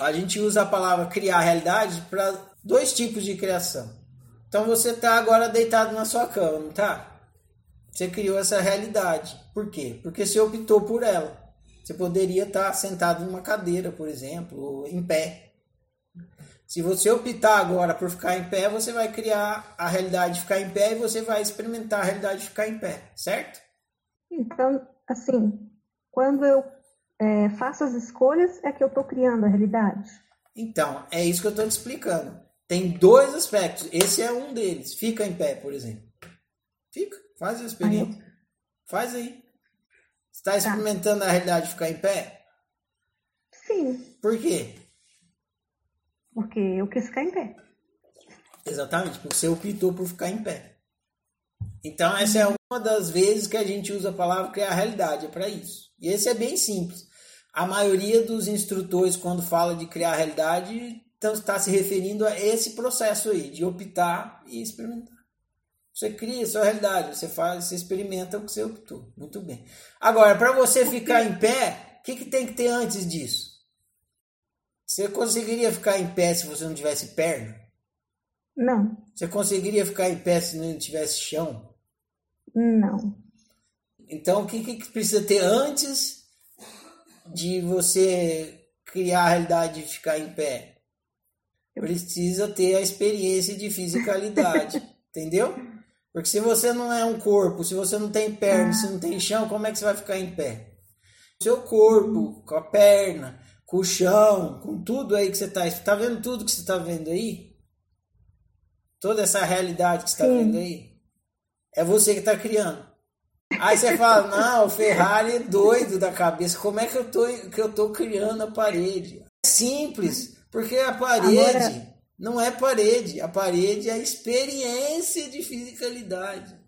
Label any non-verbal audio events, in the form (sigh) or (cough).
a gente usa a palavra criar realidade para dois tipos de criação. Então você está agora deitado na sua cama, não tá? Você criou essa realidade. Por quê? Porque você optou por ela. Você poderia estar sentado numa cadeira, por exemplo, ou em pé. Se você optar agora por ficar em pé, você vai criar a realidade de ficar em pé e você vai experimentar a realidade de ficar em pé, certo? Então, assim, quando eu é, faço as escolhas, é que eu estou criando a realidade. Então, é isso que eu estou te explicando. Tem dois aspectos. Esse é um deles. Fica em pé, por exemplo. Fica, faz a experiência. Aí. Faz aí. Está experimentando tá. a realidade de ficar em pé? Sim. Por quê? Porque eu quis ficar em pé. Exatamente, porque você optou por ficar em pé. Então, essa é uma das vezes que a gente usa a palavra criar realidade, é para isso. E esse é bem simples. A maioria dos instrutores, quando fala de criar realidade, está se referindo a esse processo aí, de optar e experimentar. Você cria a sua realidade, você faz, você experimenta o que você optou. Muito bem. Agora, para você ficar em pé, o que, que tem que ter antes disso? Você conseguiria ficar em pé se você não tivesse perna? Não. Você conseguiria ficar em pé se não tivesse chão? Não. Então, o que, que precisa ter antes de você criar a realidade de ficar em pé? Precisa ter a experiência de fisicalidade, (laughs) entendeu? Porque se você não é um corpo, se você não tem perna, se não tem chão, como é que você vai ficar em pé? Seu corpo, com a perna, com o chão, com tudo aí que você está. Está vendo tudo que você está vendo aí? Toda essa realidade que você está vendo aí? É você que está criando. Aí você fala, não, o Ferrari é doido da cabeça. Como é que eu tô, que eu tô criando a parede? É simples, porque a parede Agora... não é parede. A parede é a experiência de fisicalidade.